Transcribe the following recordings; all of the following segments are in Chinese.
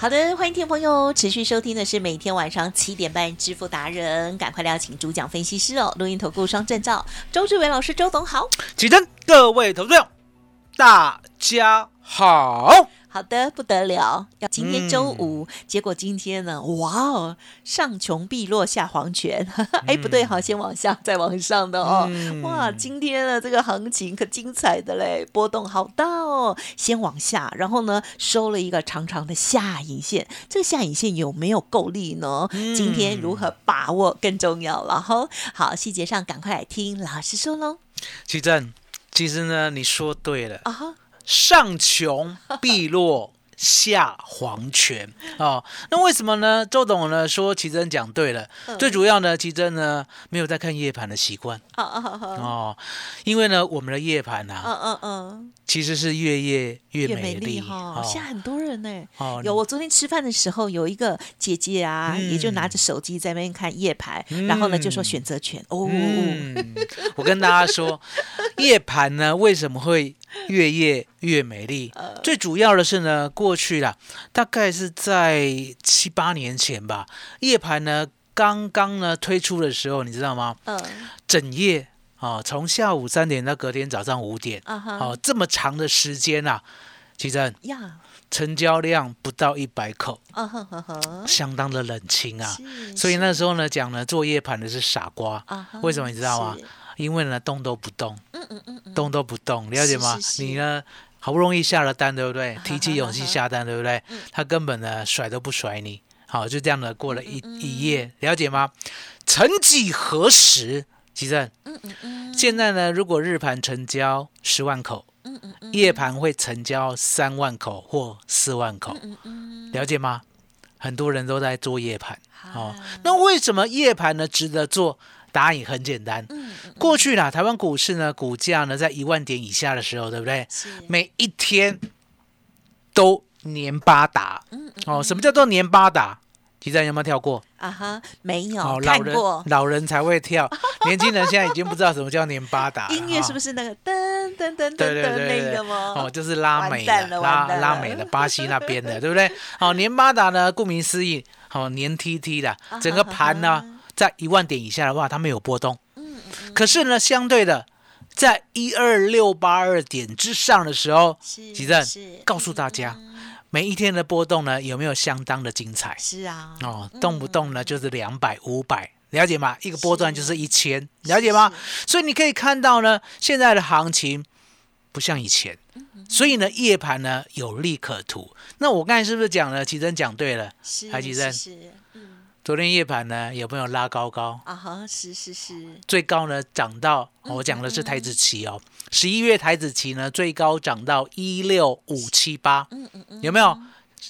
好的，欢迎听众朋友持续收听的是每天晚上七点半《支付达人》，赶快邀请主讲分析师哦，录音投顾双证照，周志伟老师，周总好。起身，各位投资者，大家好。好的，不得了！要今天周五，结果今天呢？哇哦，上穷碧落下黄泉。哎，不对，好，先往下，再往上的哦。哇，今天的这个行情可精彩的嘞，波动好大哦。先往下，然后呢，收了一个长长的下影线。这个下影线有没有够力呢？今天如何把握更重要了哈。好，细节上赶快来听老师说喽。奇正，其实呢，你说对了啊。上穷 碧落下黄泉。哦，那为什么呢？周董呢说奇珍讲对了，最主要呢，奇珍呢没有在看夜盘的习惯。哦，因为呢我们的夜盘呐，嗯嗯嗯，其实是越夜越美丽哈。现在很多人呢，有我昨天吃饭的时候，有一个姐姐啊，也就拿着手机在那边看夜盘，然后呢就说选择权。哦。我跟大家说，夜盘呢为什么会？越夜越美丽。最主要的是呢，过去啦，大概是在七八年前吧，夜盘呢刚刚呢推出的时候，你知道吗？嗯。整夜啊，从下午三点到隔天早上五点，哦，这么长的时间啊，其实呀，成交量不到一百口，相当的冷清啊。所以那时候呢，讲呢做夜盘的是傻瓜。为什么你知道吗？因为呢，动都不动，嗯嗯嗯，动都不动，了解吗？你呢，好不容易下了单，对不对？提起勇气下单，对不对？他根本呢，甩都不甩你，好，就这样的过了一一夜，了解吗？曾几何时，吉正，嗯嗯嗯，现在呢，如果日盘成交十万口，嗯嗯嗯，夜盘会成交三万口或四万口，嗯嗯，了解吗？很多人都在做夜盘，好，那为什么夜盘呢值得做？答案也很简单。嗯，过去啦，台湾股市呢，股价呢在一万点以下的时候，对不对？每一天都年八打。嗯哦，什么叫做年八打？其实有没有跳过？啊哈，没有。哦，老人老人才会跳，年轻人现在已经不知道什么叫年八打。音乐是不是那个噔噔噔噔噔那个吗？哦，就是拉美的，拉拉美的，巴西那边的，对不对？好，年八打呢，顾名思义，好年 T T 的，整个盘呢。在一万点以下的话，它没有波动。嗯嗯。可是呢，相对的，在一二六八二点之上的时候，吉正告诉大家，每一天的波动呢，有没有相当的精彩？是啊。哦，动不动呢就是两百、五百，了解吗？一个波段就是一千，了解吗？所以你可以看到呢，现在的行情不像以前，所以呢，夜盘呢有利可图。那我刚才是不是讲了？吉正讲对了，还吉正是。昨天夜盘呢，有没有拉高高？啊？哈，是是是，最高呢涨到我讲的是台子期哦，十一月台子期呢最高涨到一六五七八，嗯嗯嗯，有没有？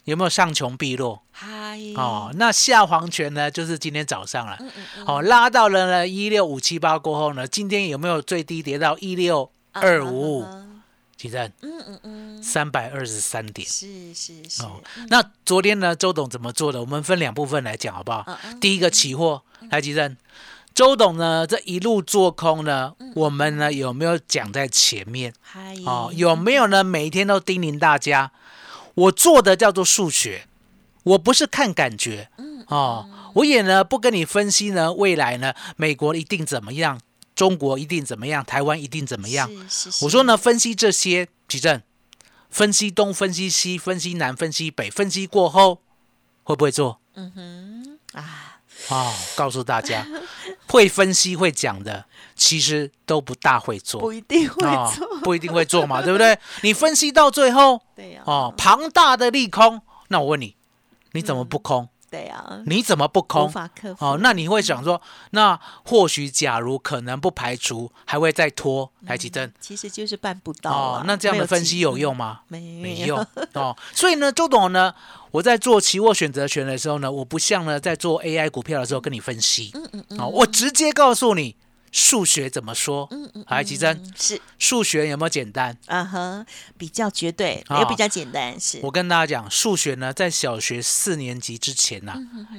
有没有上穷碧落？嗨。哦，那下黄泉呢就是今天早上了，嗯嗯嗯，哦拉到了呢一六五七八过后呢，今天有没有最低跌到一六二五？五？几站？嗯嗯嗯，三百二十三点。是是是。哦，那昨天呢，周董怎么做的？我们分两部分来讲，好不好？第一个期货，来几阵？周董呢，这一路做空呢，我们呢有没有讲在前面？哦，有没有呢？每一天都叮咛大家，我做的叫做数学，我不是看感觉。嗯。哦，我也呢不跟你分析呢，未来呢美国一定怎么样？中国一定怎么样？台湾一定怎么样？我说呢，分析这些，举证，分析东，分析西，分析南，分析北，分析过后会不会做？嗯哼，啊，啊、告诉大家，会分析会讲的，其实都不大会做不一定会啊做，不一定会做嘛，对不对？你分析到最后，对呀，哦，庞大的利空，那我问你，你怎么不空？对呀，你怎么不无空？法克服。哦，那你会想说，那或许假如可能不排除还会再拖台积电其实就是办不到哦啊，那这样的分析有用吗？没没用哦，所以呢，周董呢，我在做期货选择权的时候呢，我不像呢在做 AI 股票的时候跟你分析，嗯嗯嗯，哦，我直接告诉你数学怎么说，嗯嗯，来，吉珍，嗯是数学有没有简单？啊哈，比较绝对，啊也比较简单，是我跟大家讲，数学呢，在小学四年级之前呐、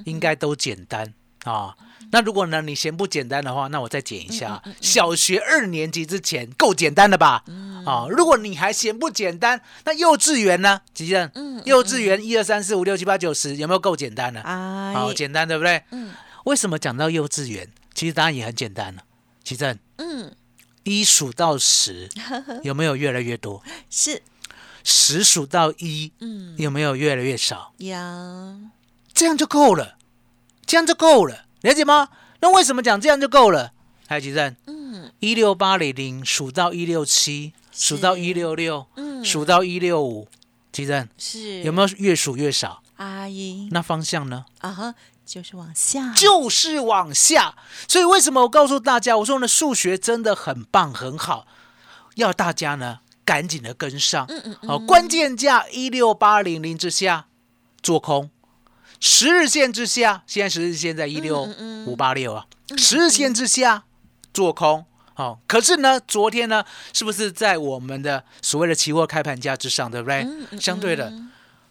应该都简单啊。那如果呢，你嫌不简单的话，那我再减一下，小学二年级之前够简单的吧？啊，如果你还嫌不简单，那幼稚园呢？吉正，幼稚园一二三四五六七八九十有没有够简单呢？啊，好，简单对不对？嗯为什么讲到幼稚园？其实答案也很简单了。吉正，嗯，一数到十 有没有越来越多？是十数到一嗯有没有越来越少？有，这样就够了，这样就够了，了解吗？那为什么讲这样就够了？海吉正，嗯一六八零零数到一六七，数到一六六，嗯，数到一六五，吉正是有没有越数越少？阿姨那方向呢？啊哈，就是往下，就是往下。所以为什么我告诉大家，我说呢，数学真的很棒很好，要大家呢赶紧的跟上。嗯嗯嗯。好、关键价一六八零零之下做空，十日线之下，现在十日线在一六五八六啊，十日线之下做空。好、可是呢，昨天呢，是不是在我们的所谓的期货开盘价之上，对不对？嗯嗯相对的，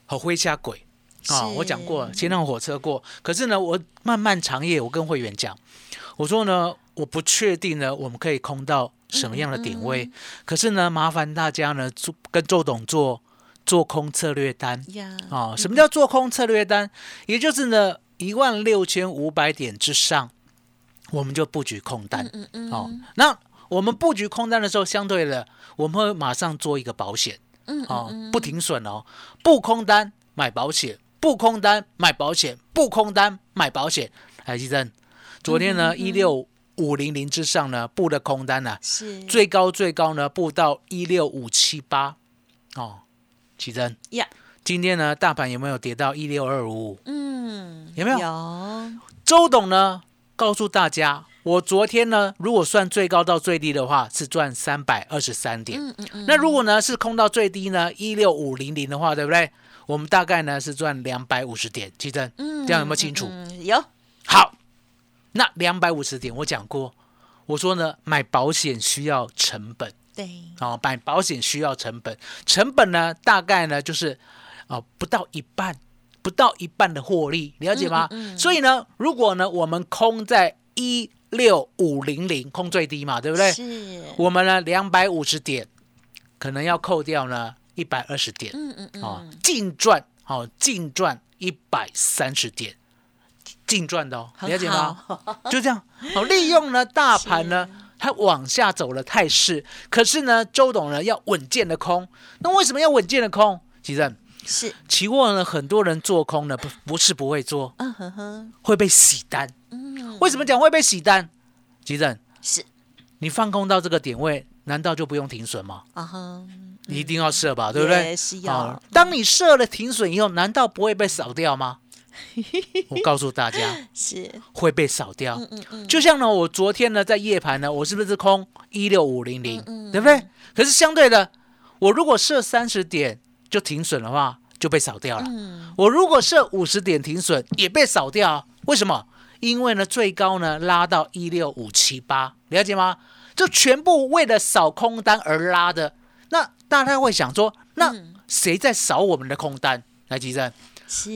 好灰下鬼啊、是我讲过，前趟火车过。可是呢，我漫漫长夜，我跟会员讲，我说呢，我不确定呢，我们可以空到什么样的点位。可是呢，麻烦大家呢，做跟周董做做空策略单呀，啊、什么叫做空策略单？也就是呢，一万六千五百点之上，我们就布局空单。嗯嗯哦，那我们布局空单的时候，相对的，我们会马上做一个保险。嗯哦，不停损哦，不空单买保险，不空单买保险，不空单买保险。海基正，昨天嗯呢一六五零零之上呢布的空单呢、是最高最高呢布到一六五七八哦，奇珍呀，今天呢大盘有没有跌到一六二五五？嗯，有没有有，周董呢告诉大家，我昨天呢如果算最高到最低的话是赚三百二十三点。嗯嗯嗯，那如果呢是空到最低呢一六五零零的话，对不对？我们大概呢是赚两百五十点，记得嗯这样有没有清楚？嗯嗯有，好，那两百五十点我讲过，我说呢买保险需要成本对，哦，买保险需要成本，成本呢大概呢就是哦不到一半，不到一半的获利，了解吗？所以呢，如果呢我们空在一六五零零空最低嘛，对不对？是，我们呢两百五十点，可能要扣掉呢一百二十点嗯嗯嗯，啊，净赚好净赚一百三十点，净赚的哦，很了解吗？就这样，好利用呢大盘呢 它往下走了态势，可是呢周董呢要稳健的空，那为什么要稳健的空？其实是，期货呢很多人做空呢不不是不会做，嗯哼哼，会被洗单。嗯，为什么讲会被洗单？其实是，你放空到这个点位，难道就不用停损吗？啊哈，你一定要设吧，对不对也？是要，当你设了停损以后，难道不会被扫掉吗？我告诉大家，是，会被扫掉。嗯嗯嗯，就像呢，我昨天呢在夜盘呢，我是不是空一六五零零，嗯对不对？可是相对的，我如果设三十点就停损的话，就被扫掉了。嗯，我如果设五十点停损，也被扫掉。为什么？因为呢，最高呢拉到一六五七八，了解吗？这全部为了扫空单而拉的。那大家会想说，那嗯谁在扫我们的空单？来，吉正，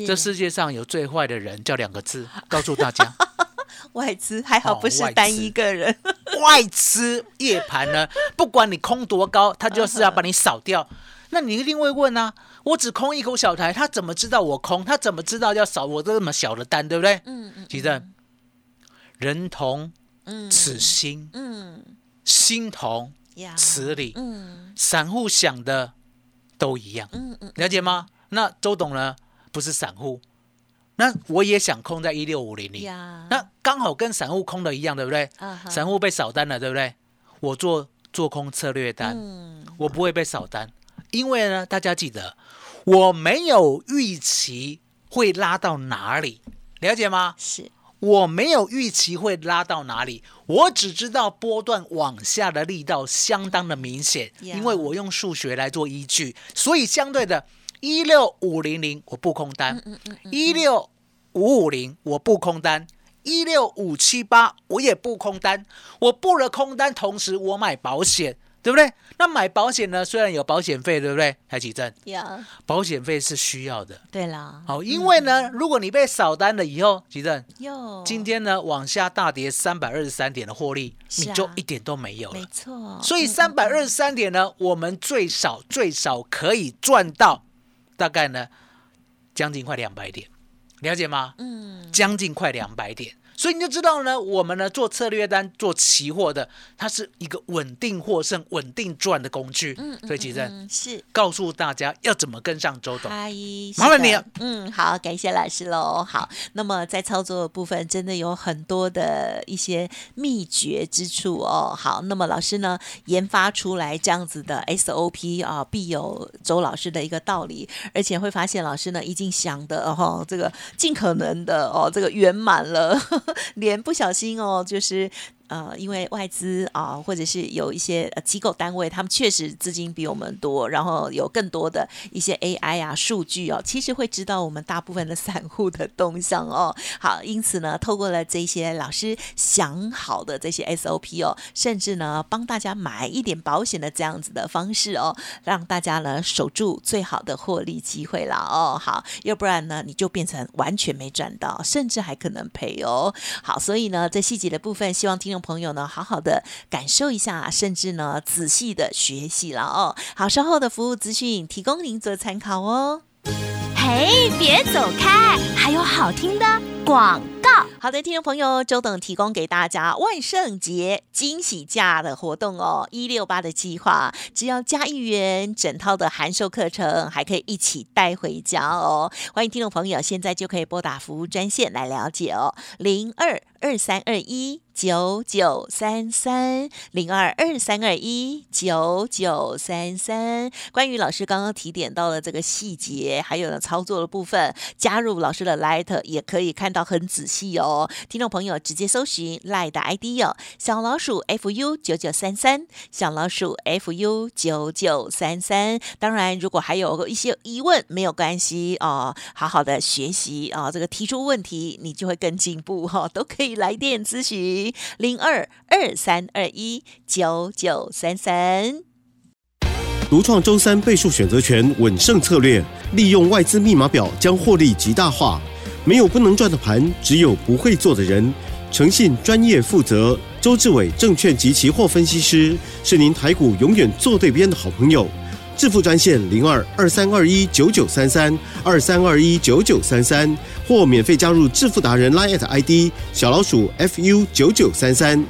这世界上有最坏的人，叫两个字，告诉大家，外资，还好哦不是单一个人，外资夜盘呢，不管你空多高，他就是要把你扫掉。那你一定会问啊，我只空一口小台，他怎么知道我空？他怎么知道要扫我这么小的单，对不对？嗯嗯，其实人同嗯，此心，嗯心同，此理，嗯。散户想的都一样，嗯嗯，了解吗？那周董呢，不是散户，那我也想空在一六五零零，那刚好跟散户空的一样，对不对？散户被扫单了，对不对？我做做空策略单，嗯。我不会被扫单，因为呢，大家记得我没有预期会拉到哪里，了解吗？是我没有预期会拉到哪里，我只知道波段往下的力道相当的明显，呀因为我用数学来做依据，所以相对的，一六五零零我不空单，一六五五零我不空单。一六五七八，我也不空单，我布了空单，同时我买保险，对不对？那买保险呢，虽然有保险费，对不对？台启正，有，保险费是需要的。对啦，好，因为呢，如果你被扫单了以后，吉正，哟，今天呢往下大跌三百二十三点的获利，啊你就一点都没有了没了。错，所以三百二十三点呢，我们最少最少可以赚到大概呢将近快两百点，了解吗？嗯，将近快两百点。所以你就知道呢，我们呢做策略单、做期货的，它是一个稳定获胜、稳定赚的工具。嗯，所以其实嗯是。告诉大家要怎么跟上周董。嗨，麻烦你了嗯，好，感谢老师喽。好，那么在操作的部分，真的有很多的一些秘诀之处哦。好，那么老师呢研发出来这样子的 SOP 啊，必有周老师的一个道理，而且会发现老师呢已经想的哦，这个尽可能的哦，这个圆满了，脸不小心哦，就是。呃，因为外资啊，或者是有一些机构单位，他们确实资金比我们多，然后有更多的一些 AI 啊数据哦，其实会知道我们大部分的散户的动向哦。好，因此呢，透过了这些老师想好的这些 SOP 哦，甚至呢帮大家买一点保险的这样子的方式哦，让大家呢守住最好的获利机会了哦。好，要不然呢你就变成完全没赚到，甚至还可能赔哦。好，所以呢，在细节的部分，希望听众朋友呢好好的感受一下，甚至呢仔细的学习了哦。好，稍后的服务资讯提供您做参考哦。嘿，别走开，还有好听的广告。好的，听众朋友，周董提供给大家万圣节惊喜价的活动哦，一六八的计划，只要加一元，整套的函授课程还可以一起带回家哦。欢迎听众朋友，现在就可以拨打服务专线来了解哦，零二二三二一。九九三三零二二三二一九九三三。关于老师刚刚提点到的这个细节，还有呢操作的部分，加入老师的 Light 也可以看到很仔细哦。听众朋友直接搜寻 Light 的 ID 哦，小老鼠 fu 九九三三，小老鼠 fu 九九三三。当然，如果还有一些疑问，没有关系哦，好好的学习啊、这个提出问题，你就会更进步哈、都可以来电咨询零二二三二一九九三三。独创周三倍数选择权稳胜策略，利用外资密码表将获利极大化。没有不能赚的盘，只有不会做的人。诚信、专业、负责，周志伟证券及期货分析师是您台股永远做对边的好朋友。致富专线零二二三二一九九三三二三二一九九三三，或免费加入致富达人 Line ID 小老鼠 fu 九九三三。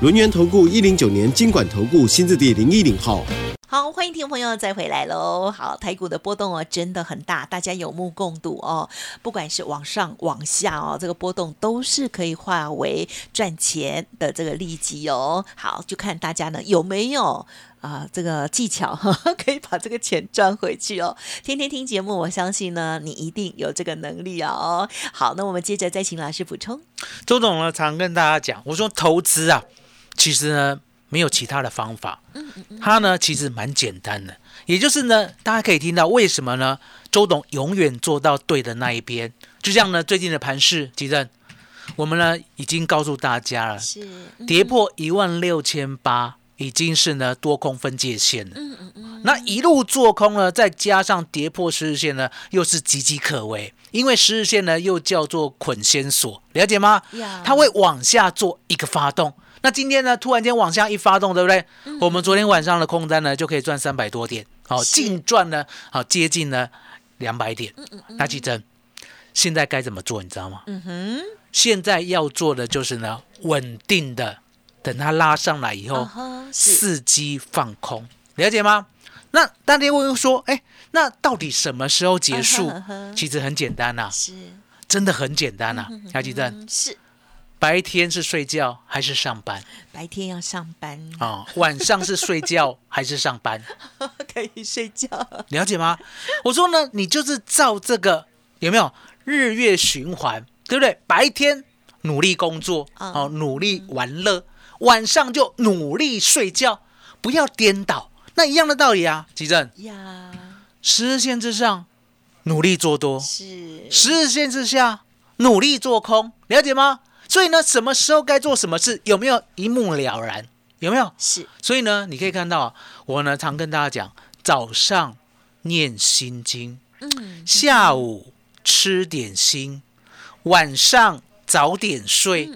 轮源投顾一零九年经管投顾新字第零一零号。好，欢迎听众朋友再回来喽。好，台股的波动哦，真的很大，大家有目共睹哦。不管是往上往下哦，这个波动都是可以化为赚钱的这个利基哦。好，就看大家呢有没有。啊、这个技巧 可以把这个钱赚回去哦。天天听节目，我相信呢，你一定有这个能力啊哦。好，那我们接着再请老师补充。周董呢常跟大家讲，我说投资啊，其实呢没有其他的方法，它呢其实蛮简单的，也就是呢，大家可以听到为什么呢？周董永远做到对的那一边，就像呢最近的盘势，吉正，我们呢已经告诉大家了，是，跌破一万六千八，已经是呢多空分界线了。嗯嗯嗯，那一路做空呢，再加上跌破十日线呢，又是岌岌可危。因为十日线呢又叫做捆仙索，了解吗呀？它会往下做一个发动。那今天呢，突然间往下一发动，对不对？我们昨天晚上的空单呢，就可以赚三百多点，好，是净赚呢，好接近呢两百点。那记真，现在该怎么做？你知道吗？嗯哼，现在要做的就是呢，稳定的等它拉上来以后，伺机放空，了解吗？那大家会说，哎，那到底什么时候结束？其实很简单呐、是，真的很简单啊，姚吉正，嗯是。白天是睡觉还是上班？白天要上班，啊、晚上是睡觉还是上班？可以睡觉。了解吗？我说呢，你就是照这个有没有？日月循环，对不对？白天努力工作，嗯哦，努力玩乐，晚上就努力睡觉，不要颠倒。那一样的道理啊，吉正，呀，十日线之上努力做多，是。十日线之下努力做空，了解吗？所以呢，什么时候该做什么事，有没有一目了然？有没有？是，所以呢，你可以看到啊，我呢常跟大家讲，早上念心经，嗯，下午吃点心，晚上早点睡，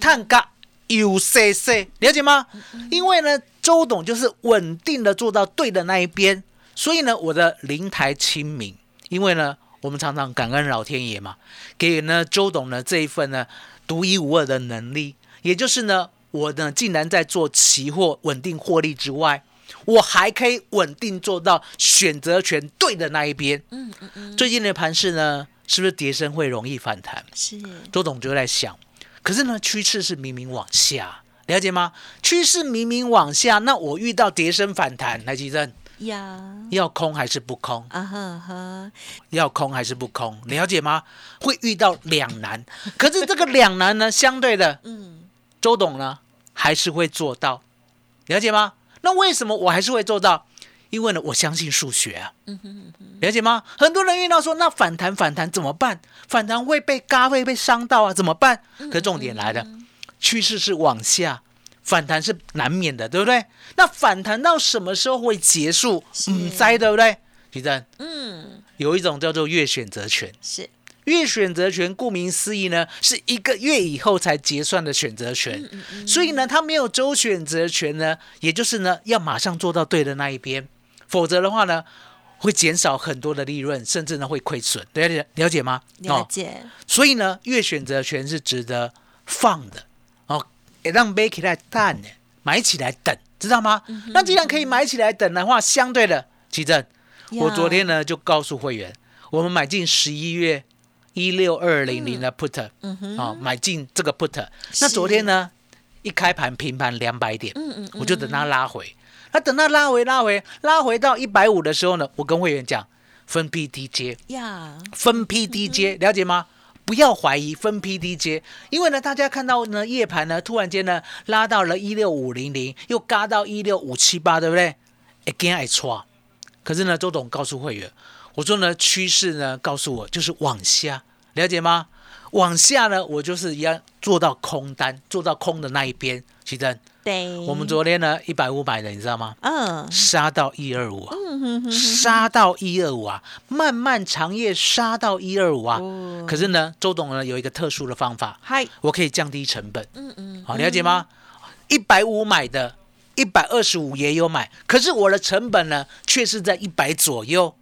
探嘎 U C C，了解吗？因为呢，周董就是稳定的做到对的那一边，所以呢，我的灵台清明，因为呢，我们常常感恩老天爷嘛，给予呢周董呢这一份呢独一无二的能力，也就是呢，我呢竟然在做期货稳定获利之外，我还可以稳定做到选择权对的那一边。嗯嗯嗯，最近的盘势呢，是不是跌升会容易反弹？是周董就在想，可是呢，趋势是明明往下，了解吗？趋势明明往下，那我遇到跌升反弹，来吉正呀，要空还是不空？啊哈哈，要空还是不空？了解吗？会遇到两难，可是这个两难呢，相对的，嗯，周董呢还是会做到，了解吗？那为什么我还是会做到？因为呢，我相信数学啊，了解吗？很多人遇到说，那反弹反弹怎么办？反弹会被嘎会被伤到啊，怎么办？可重点来了，趋势是往下，反弹是难免的，对不对？那反弹到什么时候会结束？嗯，猜对不对？徐正，嗯，有一种叫做月选择权，是月选择权顾名思义呢，是一个月以后才结算的选择权，所以呢，它没有周选择权呢，也就是呢，要马上做到对的那一边，否则的话呢，会减少很多的利润，甚至呢会亏损，了解了解吗？了解，所以呢，月选择权是值得放的哦，也让买起来淡的，买起来等，知道吗？那既然可以买起来等的话，相对的，奇正，我昨天呢就告诉会员，我们买进十一月一六二零零的 put，嗯哼，啊、买进这个 put。那昨天呢，一开盘平盘两百点，嗯嗯，我就等它拉回。那等它拉回拉回拉回到一百五的时候呢，我跟会员讲，分批低接，呀，分批低接，了解吗？不要怀疑分批低接，因为呢，大家看到呢，夜盘呢突然间呢拉到了一六五零零，又嘎到一六五七八，对不对？哎，跟爱错。可是呢，周董告诉会员，我说呢，趋势呢告诉我就是往下，了解吗？往下呢，我就是要做到空单，做到空的那一边。奇珍，对，我们昨天呢一百五百的，你知道吗？嗯。杀到一二五啊，杀到一二五啊，漫漫长夜杀到一二五啊。哦。可是呢，周董呢有一个特殊的方法，嗨，我可以降低成本，嗯嗯，好了解吗？一百五买的，一百二十五也有买，可是我的成本呢却是在一百左右。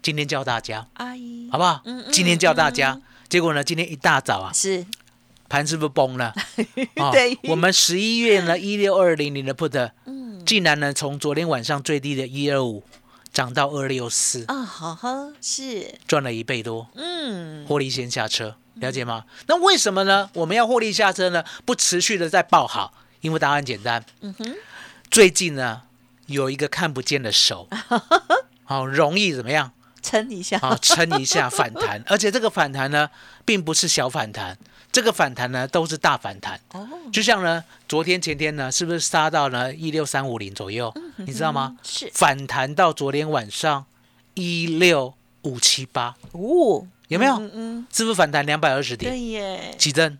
今天教大家，阿姨。好不好？嗯嗯？今天教大家，结果呢，今天一大早啊，是，盘是不是崩了？哦对我们十一月呢一六二零零的 put，嗯竟然呢从昨天晚上最低的一二五涨到二六四，啊，好呵，是，赚了一倍多，嗯，获利先下车，了解吗？那为什么呢？我们要获利下车呢？不持续的在爆好，因为答案简单，嗯哼，最近呢有一个看不见的手，好、容易怎么样？撑一下，啊、撑一下反弹，而且这个反弹呢，并不是小反弹，这个反弹呢都是大反弹。哦，就像呢，昨天前天呢，是不是杀到呢一六三五零左右？你知道吗？是，反弹到昨天晚上一六五七八，哦，有没有？嗯嗯，是不是反弹两百二十点？对耶，奇珍，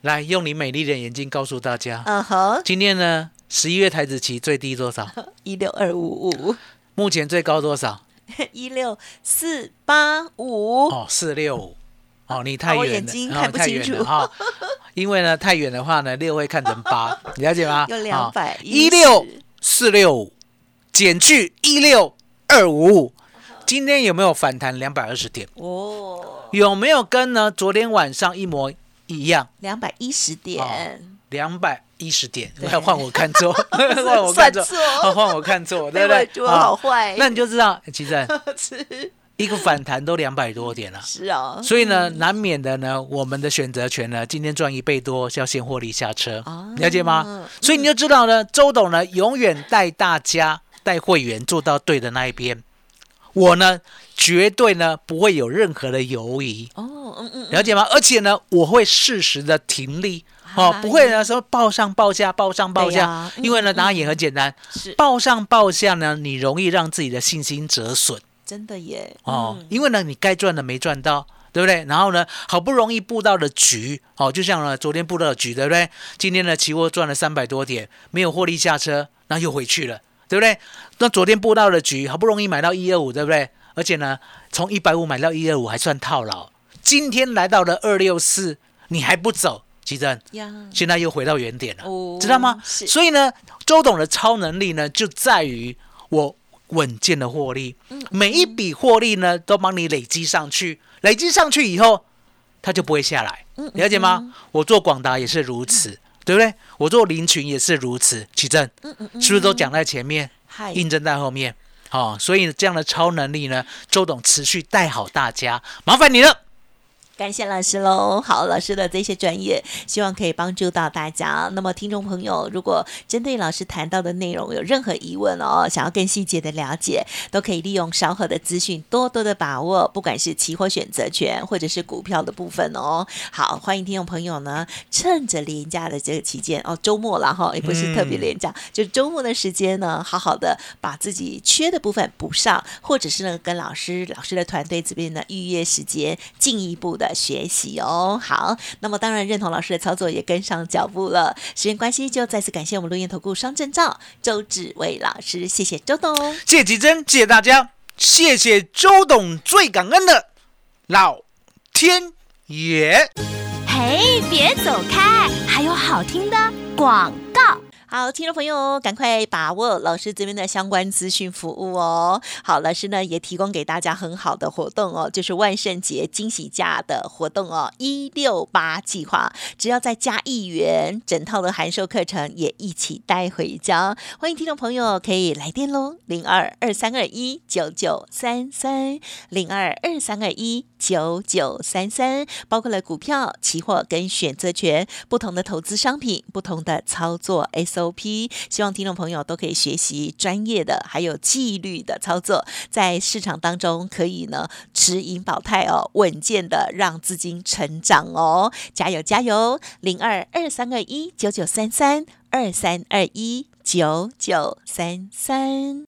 来用你美丽的眼睛告诉大家，嗯哼，今天呢十一月台子期最低多少？一六二五五，目前最高多少？一六四八五，哦，四六五。哦，你太远了，眼睛哦看不清楚哈、因为呢太远的话呢，六会看成八，你 了解吗？有两百一六四六五减去一六二五五，今天有没有反弹两百二十点？哦，有没有跟呢昨天晚上一模一样？两百一十点，两百一十点，要换我看错，换我看错，换我看错，对不对？被我好哦坏，那你就知道，其实 一个反弹都两百多点了。是啊，所以呢，难免的呢，我们的选择权呢，今天赚一倍多，是要先获利下车，哦了解吗？所以你就知道呢，周董呢，永远带大家、带会员做到对的那一边。我呢，绝对呢不会有任何的犹疑，哦，嗯嗯，了解吗？而且呢，我会适时的停利。哦哎，不会呢，说报上报下，报上报下，因为呢，嗯答案也很简单，是报上报下呢，你容易让自己的信心折损。真的耶，哦，嗯因为呢，你该赚的没赚到，对不对？然后呢，好不容易布到的局，哦，就像呢昨天布到的局，对不对？今天呢，期货赚了三百多点，没有获利下车，那又回去了，对不对？那昨天布到的局，好不容易买到一二五，对不对？而且呢，从一百五买到一二五还算套牢，今天来到了二六四，你还不走，奇珍，呀，现在又回到原点了。哦知道吗？所以呢，周董的超能力呢，就在于我稳健的获利，嗯每一笔获利呢，都帮你累积上去，累积上去以后，它就不会下来，嗯了解吗？我做广达也是如此，对不对？我做林群也是如此，奇正，是不是都讲在前面，嗨，印证在后面？哦，所以这样的超能力呢，周董持续带好大家，麻烦你了。感谢老师喽！好，老师的这些专业，希望可以帮助到大家。那么，听众朋友，如果针对老师谈到的内容有任何疑问哦，想要更细节的了解，都可以利用稍后的资讯，多多的把握，不管是期货选择权或者是股票的部分哦。好，欢迎听众朋友呢，趁着廉价的这个期间哦，周末了哈，也不是特别廉价，就是周末的时间呢，好好的把自己缺的部分补上，或者是呢，跟老师、老师的团队这边呢预约时间，进一步的学习哦。好，那么当然认同老师的操作，也跟上脚步了。时间关系，就再次感谢我们录音投顾双证照周志伟老师，谢谢周董。谢谢吉珍，谢谢大家，谢谢周董，最感恩的老天爷。嘿，别走开，还有好听的广告。好，听众朋友，赶快把握老师这边的相关资讯服务哦。好，老师呢也提供给大家很好的活动哦，就是万圣节惊喜价的活动哦，一六八计划，只要再加一元，整套的函授课程也一起带回家。欢迎听众朋友可以来电喽，零二二三二一九九三三，零二二三二一九九三三，包括了股票、期货跟选择权不同的投资商品，不同的操作 S OP，希望听众朋友都可以学习专业的，还有纪律的操作，在市场当中可以呢持盈保泰哦，稳健的让资金成长哦，加油加油！零二二三二一九九三三二三二一九九三三。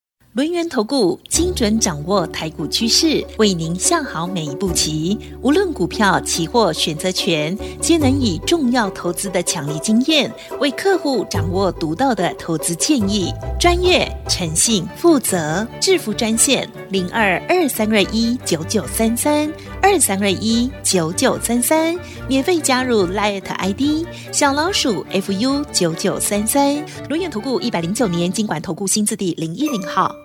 轮源投顾精准掌握台股趋势，为您下好每一步棋。无论股票、期货、选择权，皆能以重要投资的强力经验，为客户掌握独到的投资建议。专业、诚信、负责，致富专线零二二三二一九九三三二三二一九九三三，免费加入 Light ID 小老鼠 fu 九九三三。轮源投顾一百零九年经管投顾新字第零一零号。